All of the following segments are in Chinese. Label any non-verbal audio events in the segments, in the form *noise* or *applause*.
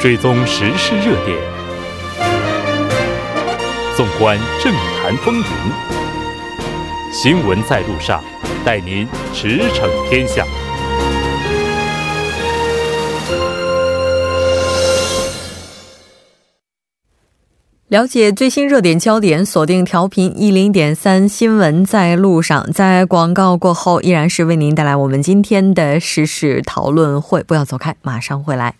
追踪时事热点，纵观政坛风云，新闻在路上，带您驰骋天下。了解最新热点焦点，锁定调频一零点三新闻在路上。在广告过后，依然是为您带来我们今天的时事讨论会。不要走开，马上回来。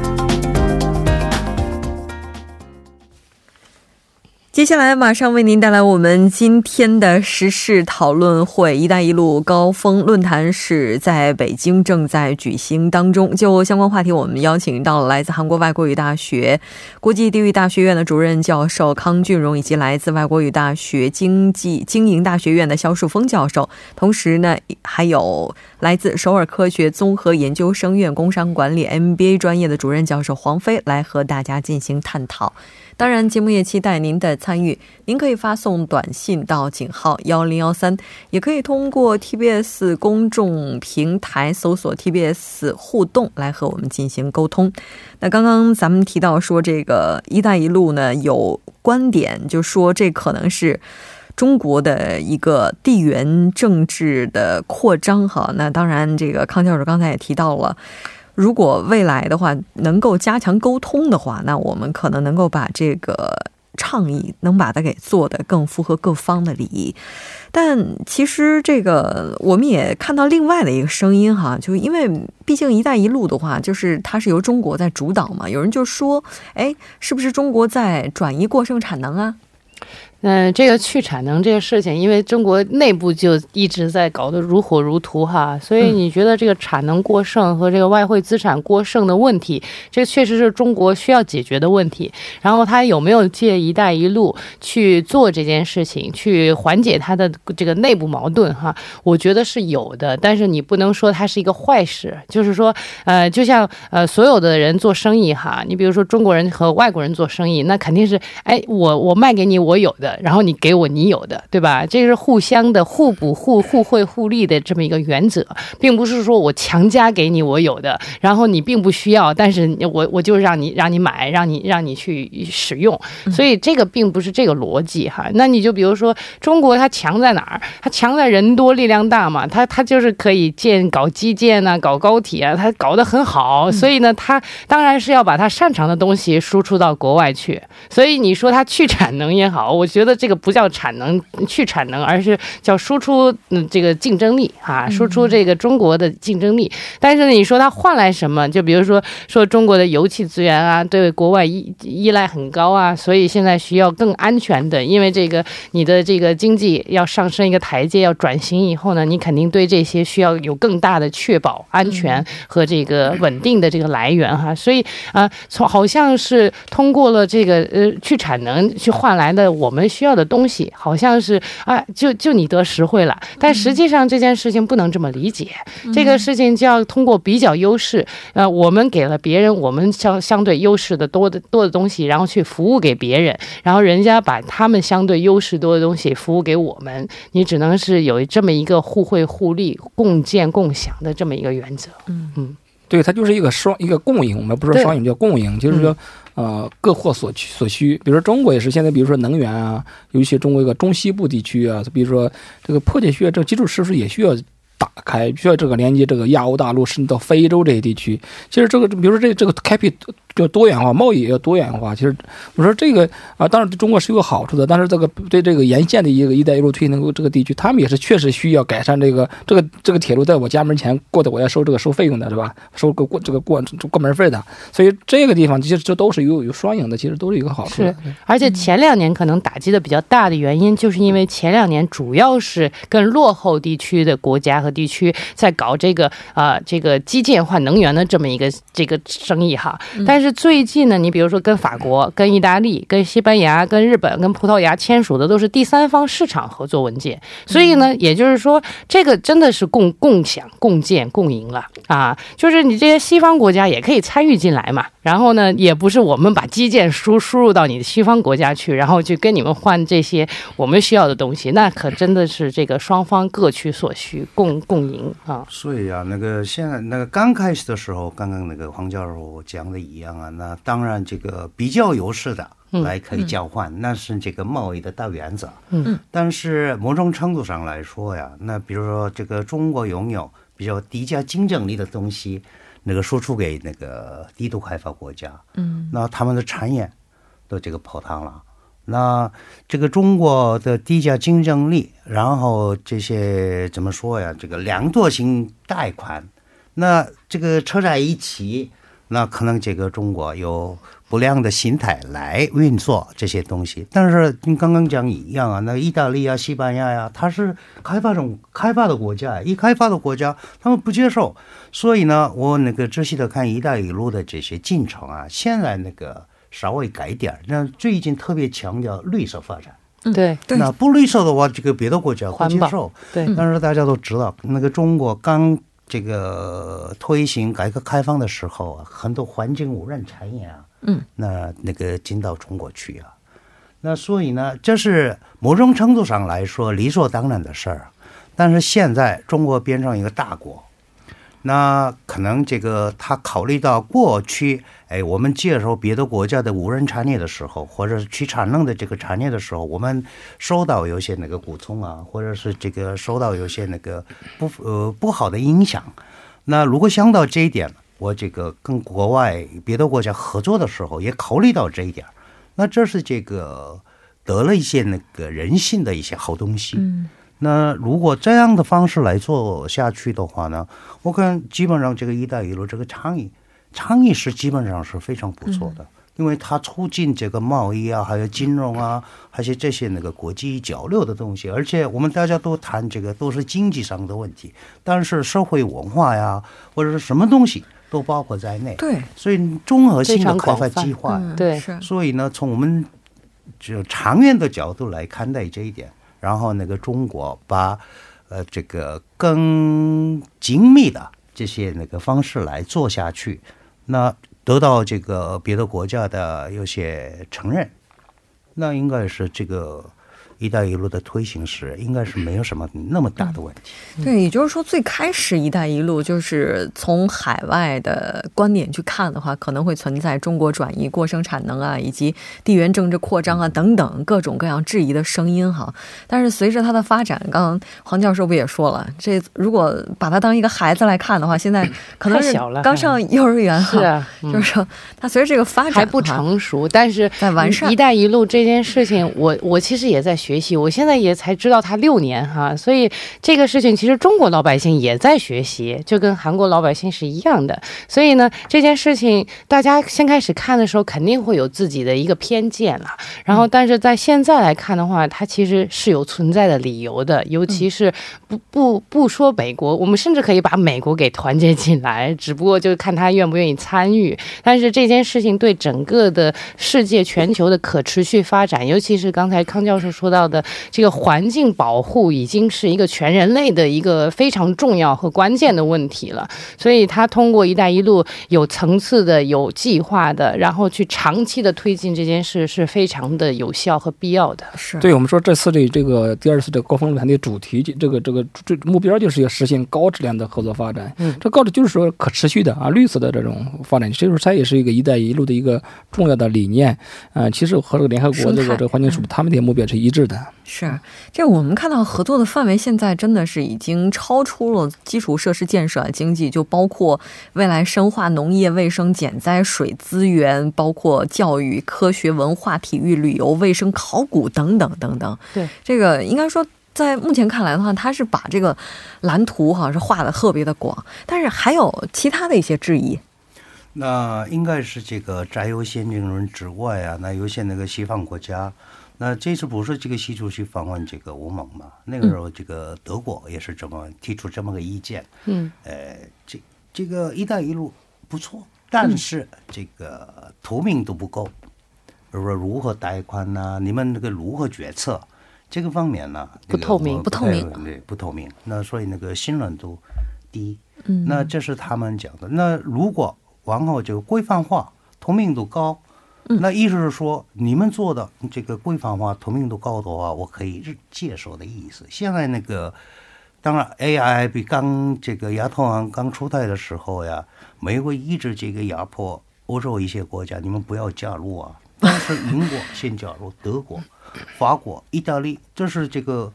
接下来马上为您带来我们今天的时事讨论会。“一带一路”高峰论坛是在北京正在举行当中。就相关话题，我们邀请到了来自韩国外国语大学国际地域大学院的主任教授康俊荣，以及来自外国语大学经济经营大学院的肖树峰教授。同时呢，还有来自首尔科学综合研究生院工商管理 MBA 专业的主任教授黄飞来和大家进行探讨。当然，节目也期待您的参与。您可以发送短信到井号幺零幺三，也可以通过 TBS 公众平台搜索 TBS 互动来和我们进行沟通。那刚刚咱们提到说，这个“一带一路”呢，有观点就说这可能是中国的一个地缘政治的扩张。哈，那当然，这个康教授刚才也提到了。如果未来的话能够加强沟通的话，那我们可能能够把这个倡议能把它给做的更符合各方的利益。但其实这个我们也看到另外的一个声音哈，就因为毕竟“一带一路”的话，就是它是由中国在主导嘛，有人就说，哎，是不是中国在转移过剩产能啊？嗯，这个去产能这个事情，因为中国内部就一直在搞得如火如荼哈，所以你觉得这个产能过剩和这个外汇资产过剩的问题，这确实是中国需要解决的问题。然后他有没有借“一带一路”去做这件事情，去缓解他的这个内部矛盾哈？我觉得是有的，但是你不能说它是一个坏事。就是说，呃，就像呃所有的人做生意哈，你比如说中国人和外国人做生意，那肯定是哎，我我卖给你我有的。然后你给我你有的，对吧？这是互相的互补、互互惠互利的这么一个原则，并不是说我强加给你我有的，然后你并不需要，但是我我就让你让你买，让你让你去使用。所以这个并不是这个逻辑哈。那你就比如说中国，它强在哪儿？它强在人多力量大嘛。它它就是可以建搞基建啊，搞高铁啊，它搞得很好。所以呢，它当然是要把它擅长的东西输出到国外去。所以你说它去产能也好，我觉觉得这个不叫产能去产能，而是叫输出嗯这个竞争力啊，输出这个中国的竞争力。但是呢你说它换来什么？就比如说说中国的油气资源啊，对国外依依赖很高啊，所以现在需要更安全的，因为这个你的这个经济要上升一个台阶，要转型以后呢，你肯定对这些需要有更大的确保安全和这个稳定的这个来源哈。所以啊，从好像是通过了这个呃去产能去换来的我们。需要的东西好像是啊，就就你得实惠了，但实际上这件事情不能这么理解。这个事情就要通过比较优势，呃，我们给了别人我们相相对优势的多的多的东西，然后去服务给别人，然后人家把他们相对优势多的东西服务给我们。你只能是有这么一个互惠互利、共建共享的这么一个原则。嗯嗯，对，它就是一个双一个共赢，我们不是双赢叫共赢，就是说。呃，各获所需所需，比如说中国也是现在，比如说能源啊，尤其中国一个中西部地区啊，比如说这个迫切需要这个基础设施也需要。打开需要这个连接这个亚欧大陆，甚至到非洲这些地区。其实这个，比如说这这个开辟就多元化，贸易也要多元化。其实我说这个啊，当然对中国是有好处的，但是这个对这个沿线的一个“一带一路”推行这个地区，他们也是确实需要改善这个这个这个铁路在我家门前过的，我要收这个收费用的是吧？收个过这个过过门费的。所以这个地方其实这都是有有双赢的，其实都是一个好处。是，而且前两年可能打击的比较大的原因，就是因为前两年主要是跟落后地区的国家和地区在搞这个啊、这个基建换能源的这么一个这个生意哈。但是最近呢，你比如说跟法国、跟意大利、跟西班牙、跟日本、跟葡萄牙签署的都是第三方市场合作文件，所以呢，也就是说，这个真的是共共享、共建、共赢了啊！就是你这些西方国家也可以参与进来嘛。然后呢，也不是我们把基建输输入到你的西方国家去，然后去跟你们换这些我们需要的东西，那可真的是这个双方各取所需，共共赢啊！所以啊，那个现在那个刚开始的时候，刚刚那个黄教授讲的一样啊，那当然这个比较优势的来可以交换，那是这个贸易的大原则。嗯，但是某种程度上来说呀，那比如说这个中国拥有比较低价竞争力的东西，那个输出给那个低度开发国家，嗯，那他们的产业都这个泡汤了。那这个中国的低价竞争力，然后这些怎么说呀？这个量度型贷款，那这个扯在一起，那可能这个中国有不良的心态来运作这些东西。但是跟刚刚讲一样啊，那意大利啊、西班牙呀、它是开发中开发的国家，一开发的国家他们不接受，所以呢，我那个仔细的看“一带一路”的这些进程啊，现在那个稍微改点儿。那最近特别强调绿色发展。对对那不绿色的话，这个别的国家会接受。对，但是大家都知道，那个中国刚这个推行改革开放的时候啊，很多环境污染产业啊，嗯，那那个进到中国去啊，那所以呢，这是某种程度上来说理所当然的事儿。但是现在中国变成一个大国，那可能这个他考虑到过去，哎，我们介绍别的国家的无人产业的时候，或者是去产能的这个产业的时候，我们受到有些那个补充啊，或者是这个受到有些那个不呃不好的影响。那如果想到这一点，我这个跟国外别的国家合作的时候，也考虑到这一点，那这是这个得了一些那个人性的一些好东西。那如果这样的方式来做下去的话呢，我看基本上这个“一带一路”这个倡议，倡议是基本上是非常不错的，因为它促进这个贸易啊，还有金融啊，还是这些那个国际交流的东西。而且我们大家都谈这个都是经济上的问题，但是社会文化呀，或者是什么东西都包括在内。对，所以综合性的开发计划，嗯对是所以呢，从我们就长远的角度来看待这一点，然后那个中国把呃这个更精密的这些那个方式来做下去，那得到这个别的国家的有些承认，那应该是这个“一带一路”的推行时，应该是没有什么那么大的问题。对，也就是说，最开始“一带一路”就是从海外的观点去看的话，可能会存在中国转移过剩产能啊，以及地缘政治扩张啊等等各种各样质疑的声音哈。但是随着它的发展，刚刚黄教授不也说了，这如果把它当一个孩子来看的话，现在可能是太小了刚上幼儿园哈，是啊，嗯就是说它随着这个发展还不成熟，但是在完善“一带一路”这件事情，我我其实也在学习，我现在也才知道他六年哈，所以这个事情其实中国老百姓也在学习，就跟韩国老百姓是一样的。所以呢，这件事情大家先开始看的时候，肯定会有自己的一个偏见了。然后，但是在现在来看的话，它其实是有存在的理由的，尤其是不不不说美国，我们甚至可以把美国给团结进来，只不过就看他愿不愿意参与。但是这件事情对整个的世界、全球的可持续发展，尤其是刚才康教授说到的这个环境保护，已经是一个全人类的一个非常重要和关键的问题了。所以，他通过“一带一路”有层次的、有计划的，然后去长期的推进这件事，是非常的有效和必要的。是对我们说这次的这个第二次这个高峰论坛的主题，这个这个这目标就是要实现高质量的合作发展。嗯这高质就是说可持续的啊，绿色的这种发展，这就是它也是一个“一带一路”的一个重要的理念。呃，其实和这个联合国这个这个环境署嗯他们的目标是一致的。是，这我们看到合作的范围现在真的是已经超出了基础设施建设经济，就包括未来深化农业、卫生、减灾、水资源，包括教育、科学、文化、体育、旅游、卫生、考古等等等等。对，这个应该说。在目前看来的话，他是把这个蓝图哈是画的特别的广，但是还有其他的一些质疑。那应该是这个摘优先进论之外啊，那有些那个西方国家，那这次不是这个习主席访问这个欧盟嘛？那个时候这个德国也是这么提出这么个意见。嗯，呃，这这个“一带一路”不错，但是这个透明度不够。比如说如何贷款呐、你们那个如何决策这个方面呢？不透明不透明对，不透明。那所以那个信任度低。嗯那这是他们讲的。那如果往后就规范化、透明度高，那意思是说你们做的这个规范化、透明度高的话，我可以接受的意思。现在那个当然 AI 比刚这个亚投行刚出台的时候呀，美国一直这个压迫欧洲一些国家，你们不要加入啊。但是英国先加入，德国、法国、意大利，这是这个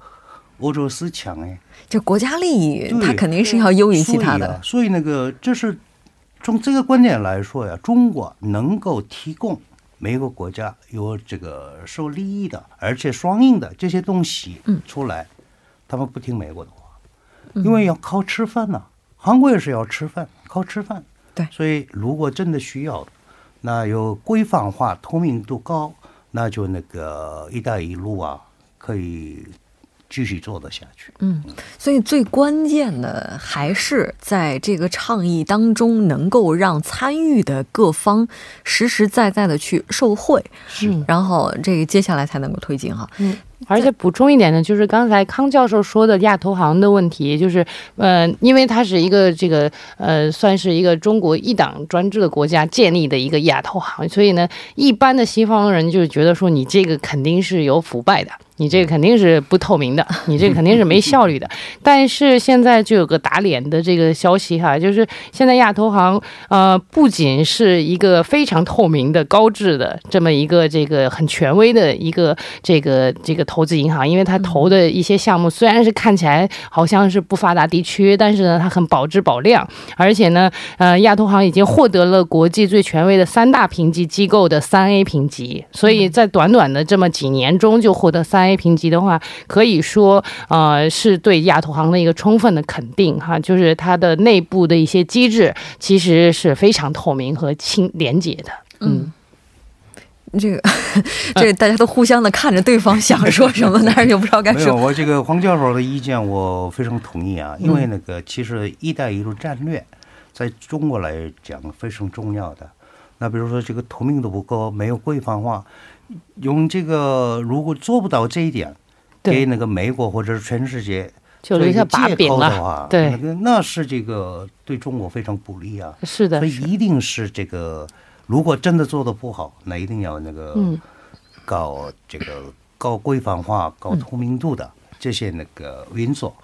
欧洲四强哎。这国家利益，对它肯定是要优于其他的所以啊。所以那个，这是从这个观点来说呀，中国能够提供每个国家有这个受利益的，而且双赢的这些东西出来，他们不听美国的话，因为要靠吃饭呐、韩国也是要吃饭，靠吃饭。对所以如果真的需要，那有规范化、透明度高，那就那个“一带一路”啊，可以继续做得下去。嗯所以最关键的还是在这个倡议当中，能够让参与的各方实实在在的去受惠，是然后这个接下来才能够推进哈。而且补充一点呢，就是刚才康教授说的亚投行的问题，就是呃，因为它是一个这个呃，算是一个中国一党专制的国家建立的一个亚投行，所以呢，一般的西方人就觉得说你这个肯定是有腐败的。你这个肯定是不透明的，你这个肯定是没效率的。*laughs* 但是现在就有个打脸的这个消息哈，就是现在亚投行呃不仅是一个非常透明的、高质的这么一个这个很权威的一个这个这个投资银行，因为它投的一些项目虽然是看起来好像是不发达地区，但是呢它很保质保量，而且呢呃亚投行已经获得了国际最权威的三大评级机构的三 A 评级，所以在短短的这么几年中就获得三 A 评级的话，可以说呃是对亚投行的一个充分的肯定哈，就是它的内部的一些机制其实是非常透明和清廉洁的。嗯，这个 *laughs* 这大家都互相的看着对方 *laughs* 想说什么，但是又不知道该没有，说。我这个黄教授的意见我非常同意啊，因为那个其实“一带一路”战略在中国来讲非常重要的。那比如说这个透明度不够，没有规范化，用这个如果做不到这一点，给那个美国或者是全世界就留下把柄了。话，对那个那是这个对中国非常不利啊。是的所，以一定是这个，如果真的做的不好，那一定要那个嗯搞这个高规范化、高透明度的这些那个运作。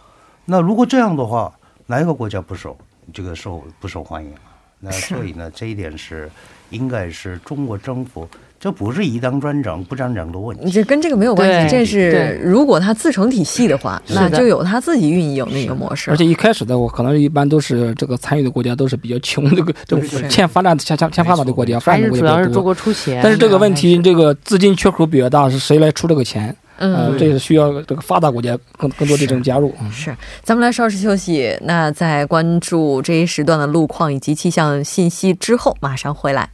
那如果这样的话，哪一个国家不受这个受不受欢迎啊？那所以呢，这一点是应该是中国政府，这不是一党专政不专政的问题。这跟这个没有关系，这是对如果它自成体系的话，那就有它自己运营的一个模式而。且一开始的我可能一般都是这个参与的国家都是比较穷，这个欠发展欠欠欠发达的国家，发展的国家比较多。主要是中国出钱。但是这个问题，这个资金缺口比较大，是谁来出这个钱？呃嗯，这是需要这个发达国家更更多的这种加入。嗯是，咱们来稍事休息。那在关注这一时段的路况以及气象信息之后，马上回来。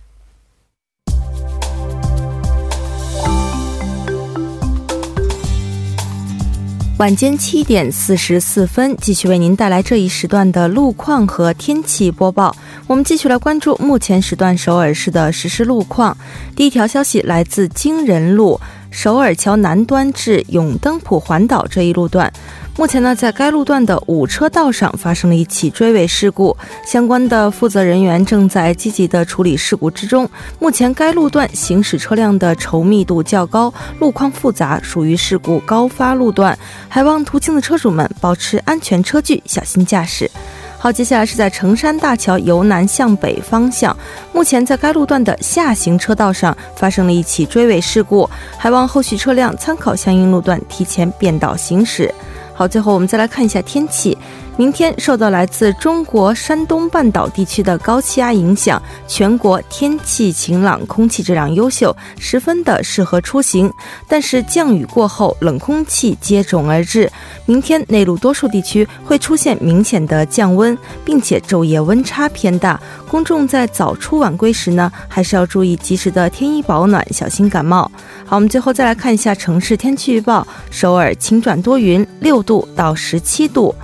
晚间七点四十四分，继续为您带来这一时段的路况和天气播报。我们继续来关注目前时段首尔市的实时路况。第一条消息来自京仁路首尔桥南端至永登浦环岛这一路段。目前呢，在该路段的五车道上发生了一起追尾事故，相关的负责人员正在积极的处理事故之中。目前该路段行驶车辆的稠密度较高，路况复杂，属于事故高发路段。还望途经的车主们保持安全车距，小心驾驶。好，接下来是在成山大桥由南向北方向，目前在该路段的下行车道上发生了一起追尾事故，还望后续车辆参考相应路段提前变道行驶。好，最后我们再来看一下天气。明天受到来自中国山东半岛地区的高气压影响，全国天气晴朗，空气质量优秀，十分的适合出行。但是降雨过后，冷空气接踵而至，明天内陆多数地区会出现明显的降温，并且昼夜温差偏大。公众在早出晚归时呢，还是要注意及时的添衣保暖，小心感冒。好，我们最后再来看一下城市天气预报：首尔晴转多云，六度到十七度。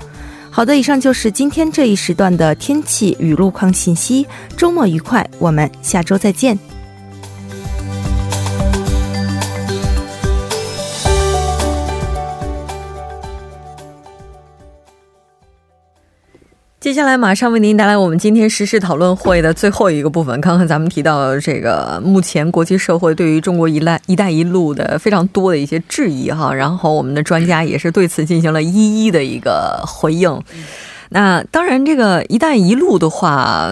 好的，以上就是今天这一时段的天气与路况信息。周末愉快，我们下周再见。接下来马上为您带来我们今天时事讨论会的最后一个部分。刚刚咱们提到这个，目前国际社会对于中国“一带一带一路”的非常多的一些质疑哈，然后我们的专家也是对此进行了一一的一个回应。那当然，这个“一带一路”的话，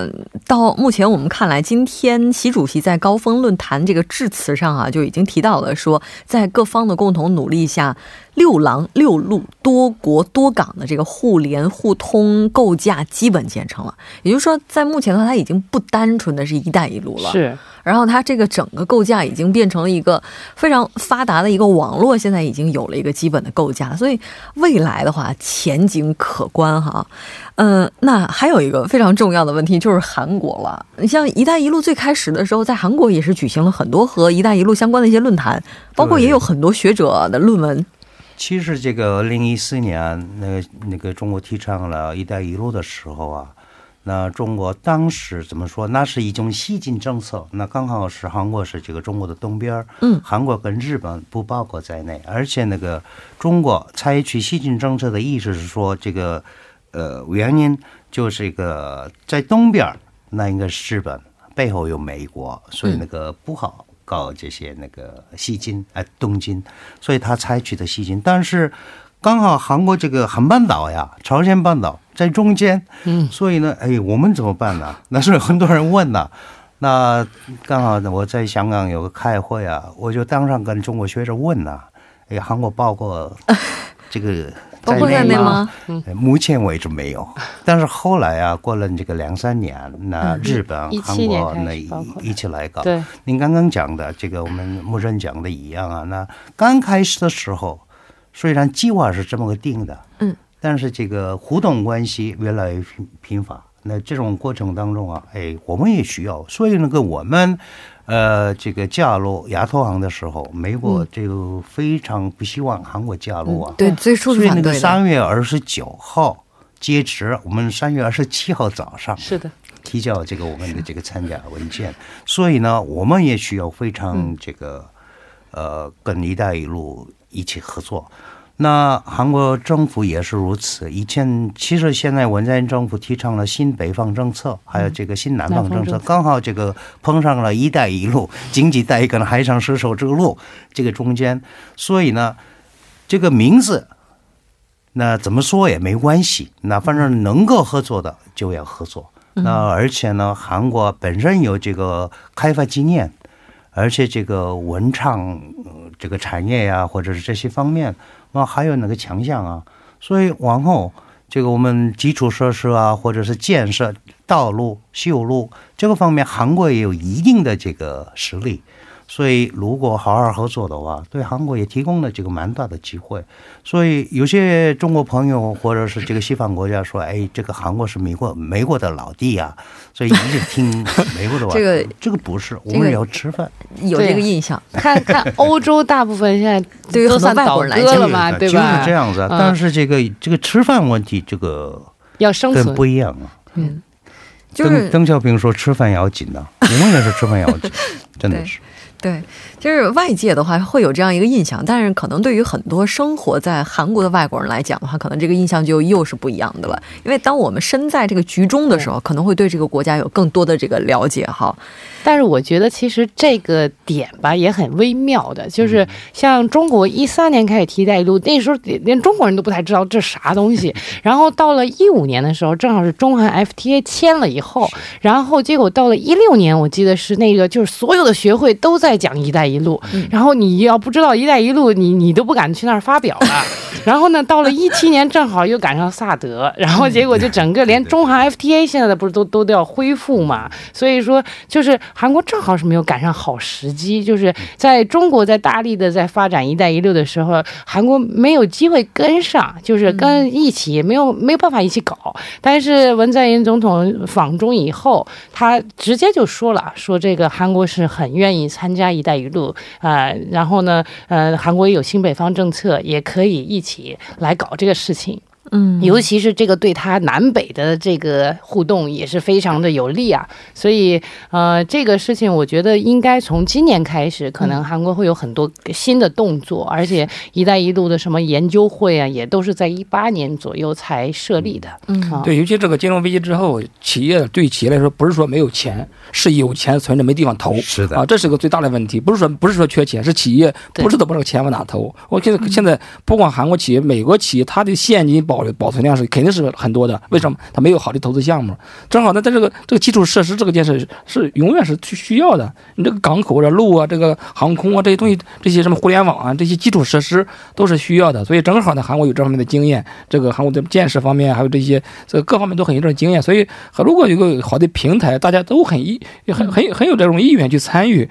到目前我们看来，今天习主席在高峰论坛这个致辞上啊，就已经提到了说，在各方的共同努力下。六廊六路多国多港的这个互联互通构架基本建成了，也就是说，在目前的话，它已经不单纯的是一带一路了。是，然后它这个整个构架已经变成了一个非常发达的一个网络，现在已经有了一个基本的构架，所以未来的话前景可观哈。嗯，那还有一个非常重要的问题就是韩国了。你像“一带一路”最开始的时候，在韩国也是举行了很多和“一带一路”相关的一些论坛，包括也有很多学者的论文。其实，这个二零一四年，那个那个中国提倡了一带一路的时候啊，那中国当时怎么说？那是一种西进政策。那刚好是韩国是这个中国的东边嗯，韩国跟日本不包括在内。而且那个中国采取西进政策的意思是说，这个呃原因就是一个在东边那应该是日本，背后有美国，所以那个不好。搞这些那个西进哎东进，所以他采取的西进，但是刚好韩国这个韩半岛呀，朝鲜半岛在中间，嗯，所以呢，哎，我们怎么办呢？*laughs* 那是很多人问呢。那刚好我在香港有个开会啊，我就当场跟中国学者问呐，哎，韩国包括 *laughs* 这个。在内吗？目前为止没有，但是后来啊，过了这个两三年，那日本、韩国那一起来搞。对，您刚刚讲的这个，我们牧人讲的一样啊。那刚开始的时候，虽然计划是这么个定的，嗯，但是这个互动关系越来越频频繁。那这种过程当中啊，哎，我们也需要，所以那个我们。呃，这个加入亚投行的时候，美国这个非常不希望韩国加入啊。对，最初所以那个三月二十九号截止，我们三月二十七号早上是的提交这个我们的这个参加文件。所以呢，我们也需要非常这个呃，跟“一带一路”一起合作。那韩国政府也是如此。以前其实现在文在寅政府提倡了新北方政策，还有这个新南方政策，刚好这个碰上了一带一路经济带跟海上丝绸之路这个中间，所以呢，这个名字那怎么说也没关系。那反正能够合作的就要合作。那而且呢，韩国本身有这个开发经验，而且这个文创这个产业呀，或者是这些方面。那，还有哪个强项啊，所以往后这个我们基础设施啊，或者是建设道路、修路这个方面，韩国也有一定的这个实力。所以，如果好好合作的话，对韩国也提供了这个蛮大的机会。所以，有些中国朋友或者是这个西方国家说：“哎，这个韩国是美国美国的老弟啊。”所以一直听 *laughs* 美国的话。这个这个不是，我们也要吃饭，有这个印象。看看欧洲大部分现在对于很多外国人来讲嘛，对吧？就是这样子。但是这个这个吃饭问题，这个要生存不一样啊。嗯，就是邓小平说：“吃饭要紧呐。”我们也是吃饭要紧，*laughs* 真的是。对，就是外界的话会有这样一个印象，但是可能对于很多生活在韩国的外国人来讲的话，可能这个印象就又是不一样的了。因为当我们身在这个局中的时候，可能会对这个国家有更多的这个了解哈。但是我觉得其实这个点吧也很微妙的，就是像中国一三年开始提“一带一路”，那时候连中国人都不太知道这啥东西。*laughs* 然后到了一五年的时候，正好是中韩 FTA 签了以后，然后结果到了一六年，我记得是那个就是所有的学会都在讲“一带一路”，然后你要不知道“一带一路”，你你都不敢去那儿发表了。*laughs* 然后呢，到了一七年正好又赶上萨德，然后结果就整个连中韩 FTA 现在的不是都都都要恢复嘛？所以说就是韩国正好是没有赶上好时机，就是在中国在大力的在发展“一带一路”的时候，韩国没有机会跟上，就是跟一起没有没有办法一起搞。但是文在寅总统访中以后，他直接就说了，说这个韩国是很愿意参加“一带一路”啊，然后呢，呃，韩国也有新北方政策，也可以一起来搞这个事情。嗯，尤其是这个对他南北的这个互动也是非常的有利啊，所以呃，这个事情我觉得应该从今年开始，可能韩国会有很多新的动作，而且“一带一路”的什么研究会啊，也都是在一八年左右才设立的。嗯，对，尤其这个金融危机之后，企业对企业来说不是说没有钱，是有钱存着没地方投。是的啊，这是个最大的问题，不是说不是说缺钱，是企业不知道把这个钱往哪投。我现在现在不管韩国企业，美国企业它的现金保。保存量是肯定是很多的，为什么？它没有好的投资项目，正好呢，在这个这个基础设施这个建设是永远是需要的。你这个港口啊、路啊、这个航空啊这些东西，这些什么互联网啊这些基础设施都是需要的。所以正好呢，韩国有这方面的经验，这个韩国的建设方面还有这些这各方面都很有这种经验。所以如果有个好的平台，大家都很意很很很有这种意愿去参与。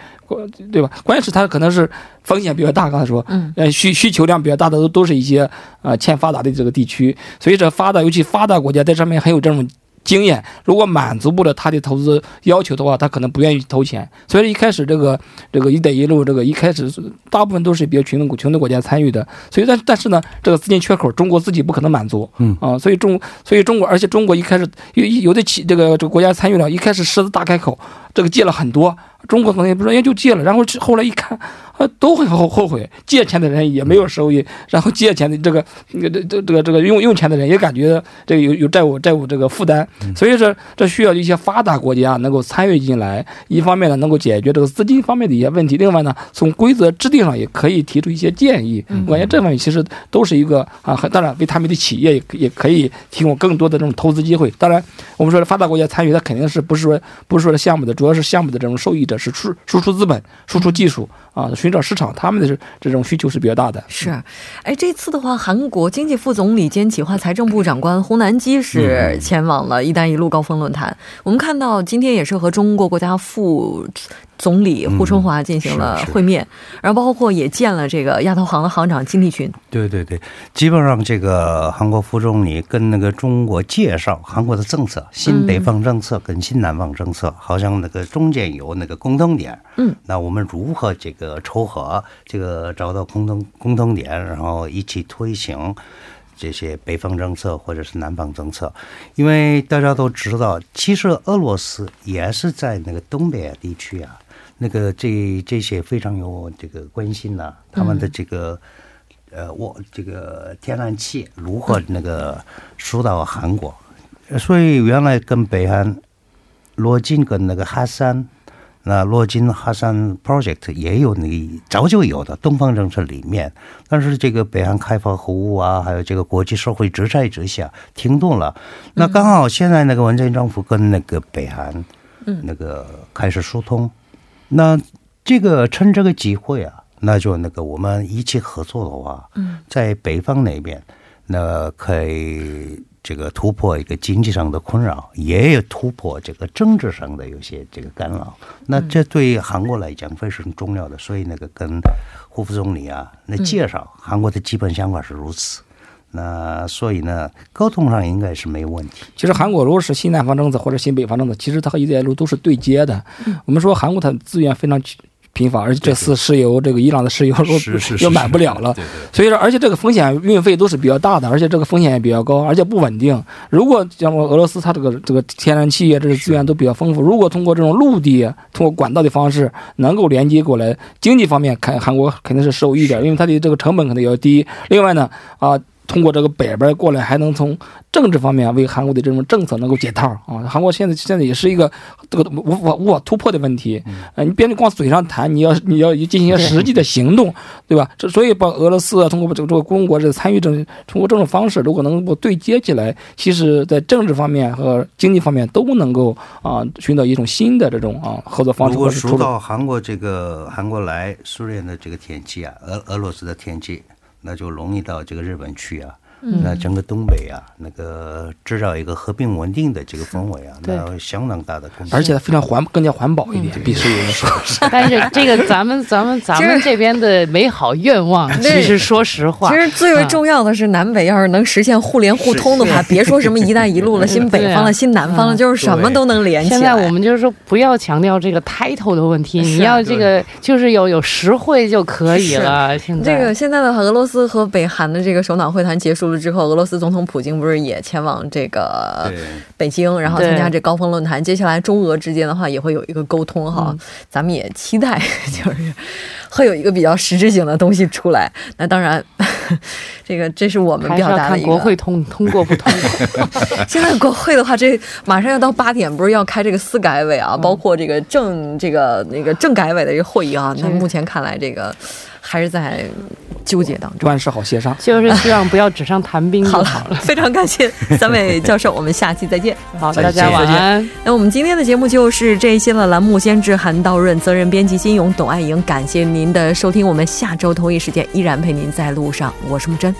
对吧？关键是它可能是风险比较大。刚才说，嗯，呃，需需求量比较大的都都是一些呃欠发达的这个地区，所以这发达尤其发达国家在上面很有这种。经验，如果满足不了他的投资要求的话，他可能不愿意投钱。所以一开始这个这个“一带一路”这个一开始大部分都是比较穷的穷的国家参与的。所以但但是呢，这个资金缺口，中国自己不可能满足。嗯啊，所以中所以中国，而且中国一开始有有的企这个这个国家参与了，一开始狮子大开口，这个借了很多，中国可能也不说，哎就借了，然后后来一看。啊都很后后悔，借钱的人也没有收益，然后借钱的这个这个这这个这个用用钱的人也感觉这个有有债务债务这个负担，所以说这需要一些发达国家能够参与进来，一方面呢能够解决这个资金方面的一些问题，另外呢从规则制定上也可以提出一些建议。我感觉这方面其实都是一个啊，当然为他们的企业也也可以提供更多的这种投资机会。当然我们说的发达国家参与，它肯定是不是说不是说项目的，主要是项目的这种受益者是输输出资本、输出技术啊。寻找市场，他们的这种需求是比较大的。是，哎，这次的话，韩国经济副总理兼企划财政部长官洪南基是前往了“一带一路”高峰论坛。我们看到今天也是和中国国家副。总理胡春华进行了会面，然后包括也见了这个亚投行的行长金立群。对对对，基本上这个韩国副总理跟那个中国介绍韩国的政策，新北方政策跟新南方政策，好像那个中间有那个共同点。嗯，那我们如何这个撮合，这个找到共同共同点，然后一起推行这些北方政策或者是南方政策？因为大家都知道，其实俄罗斯也是在那个东北亚地区啊。那个这这些非常有这个关心呢，他们的这个呃，我这个天然气如何那个输到韩国？所以原来跟北韩罗金跟那个哈山，那罗金哈山 project 也有那个早就有的东方政策里面，但是这个北韩开发核武啊，还有这个国际社会制裁之下停顿了。那刚好现在那个文在寅政府跟那个北韩嗯那个开始疏通。那这个趁这个机会啊，那就那个我们一起合作的话，嗯，在北方那边，那可以这个突破一个经济上的困扰，也有突破这个政治上的有些这个干扰。那这对韩国来讲非常重要的，所以那个跟胡副总理啊，那介绍韩国的基本想法是如此。那所以呢，沟通上应该是没有问题。其实韩国如果是新南方政策或者新北方政策，其实它和一带一路都是对接的。我们说韩国它资源非常贫乏，而且这次石油这个伊朗的石油又买不了了，所以说而且这个风险运费都是比较大的，而且这个风险也比较高，而且不稳定。如果像俄罗斯它这个这个天然气啊，这些资源都比较丰富，如果通过这种陆地通过管道的方式能够连接过来，经济方面看韩国肯定是受益点，因为它的这个成本可能要低。另外呢，啊。通过这个北边过来，还能从政治方面为韩国的这种政策能够解套啊！韩国现在现在也是一个这个无法无法突破的问题。呃，你别光嘴上谈，你要你要进行一些实际的行动，对吧？这所以把俄罗斯啊，通过这个这个中国这参与政，通过这种方式，如果能够对接起来，其实在政治方面和经济方面都能够啊寻找一种新的这种啊合作方式。如果说到韩国这个韩国来苏联的这个天气啊，俄俄罗斯的天气。那就容易到这个日本去啊。嗯。那整个东北啊，那个制造一个和平稳定的这个氛围啊，那有相当大的贡献。而且它非常环，更加环保一点，比石油说。*laughs* 但是这个咱们 *laughs* 咱们咱们这边的美好愿望，其实说实话，其实最为重要的是，南北要是能实现互联互通的话，别说什么“一带一路”了，*laughs* 新北方了，新南方了，就是什么都能连起来。现在我们就是说，不要强调这个 title 的问题，你要这个就是有有实惠就可以了。现在。这个现在的话，俄罗斯和北韩的这个首脑会谈结束了之后，俄罗斯总统普京不是也前往这个北京，然后参加这高峰论坛。接下来中俄之间的话也会有一个沟通哈，咱们也期待 *laughs* 就是会有一个比较实质性的东西出来。那当然，这个这是我们要看表达的一个。国会通通过不通过。*laughs* 现在国会的话，这马上要到八点，不是要开这个司改委啊，包括这个政这个那个政改委的一个会议啊。那目前看来，这个还是在纠结当中。万事好协商。就是希望不要纸上谈兵就好 *laughs* 好了。*laughs* 非常感谢三位教授，我们下期再见。*laughs* 好，大家晚安。那我们今天的节目就是这些了。栏目监制韩道润，责任编辑金勇、董爱莹，感谢您的收听。我们下周同一时间依然陪您在路上，我是木真。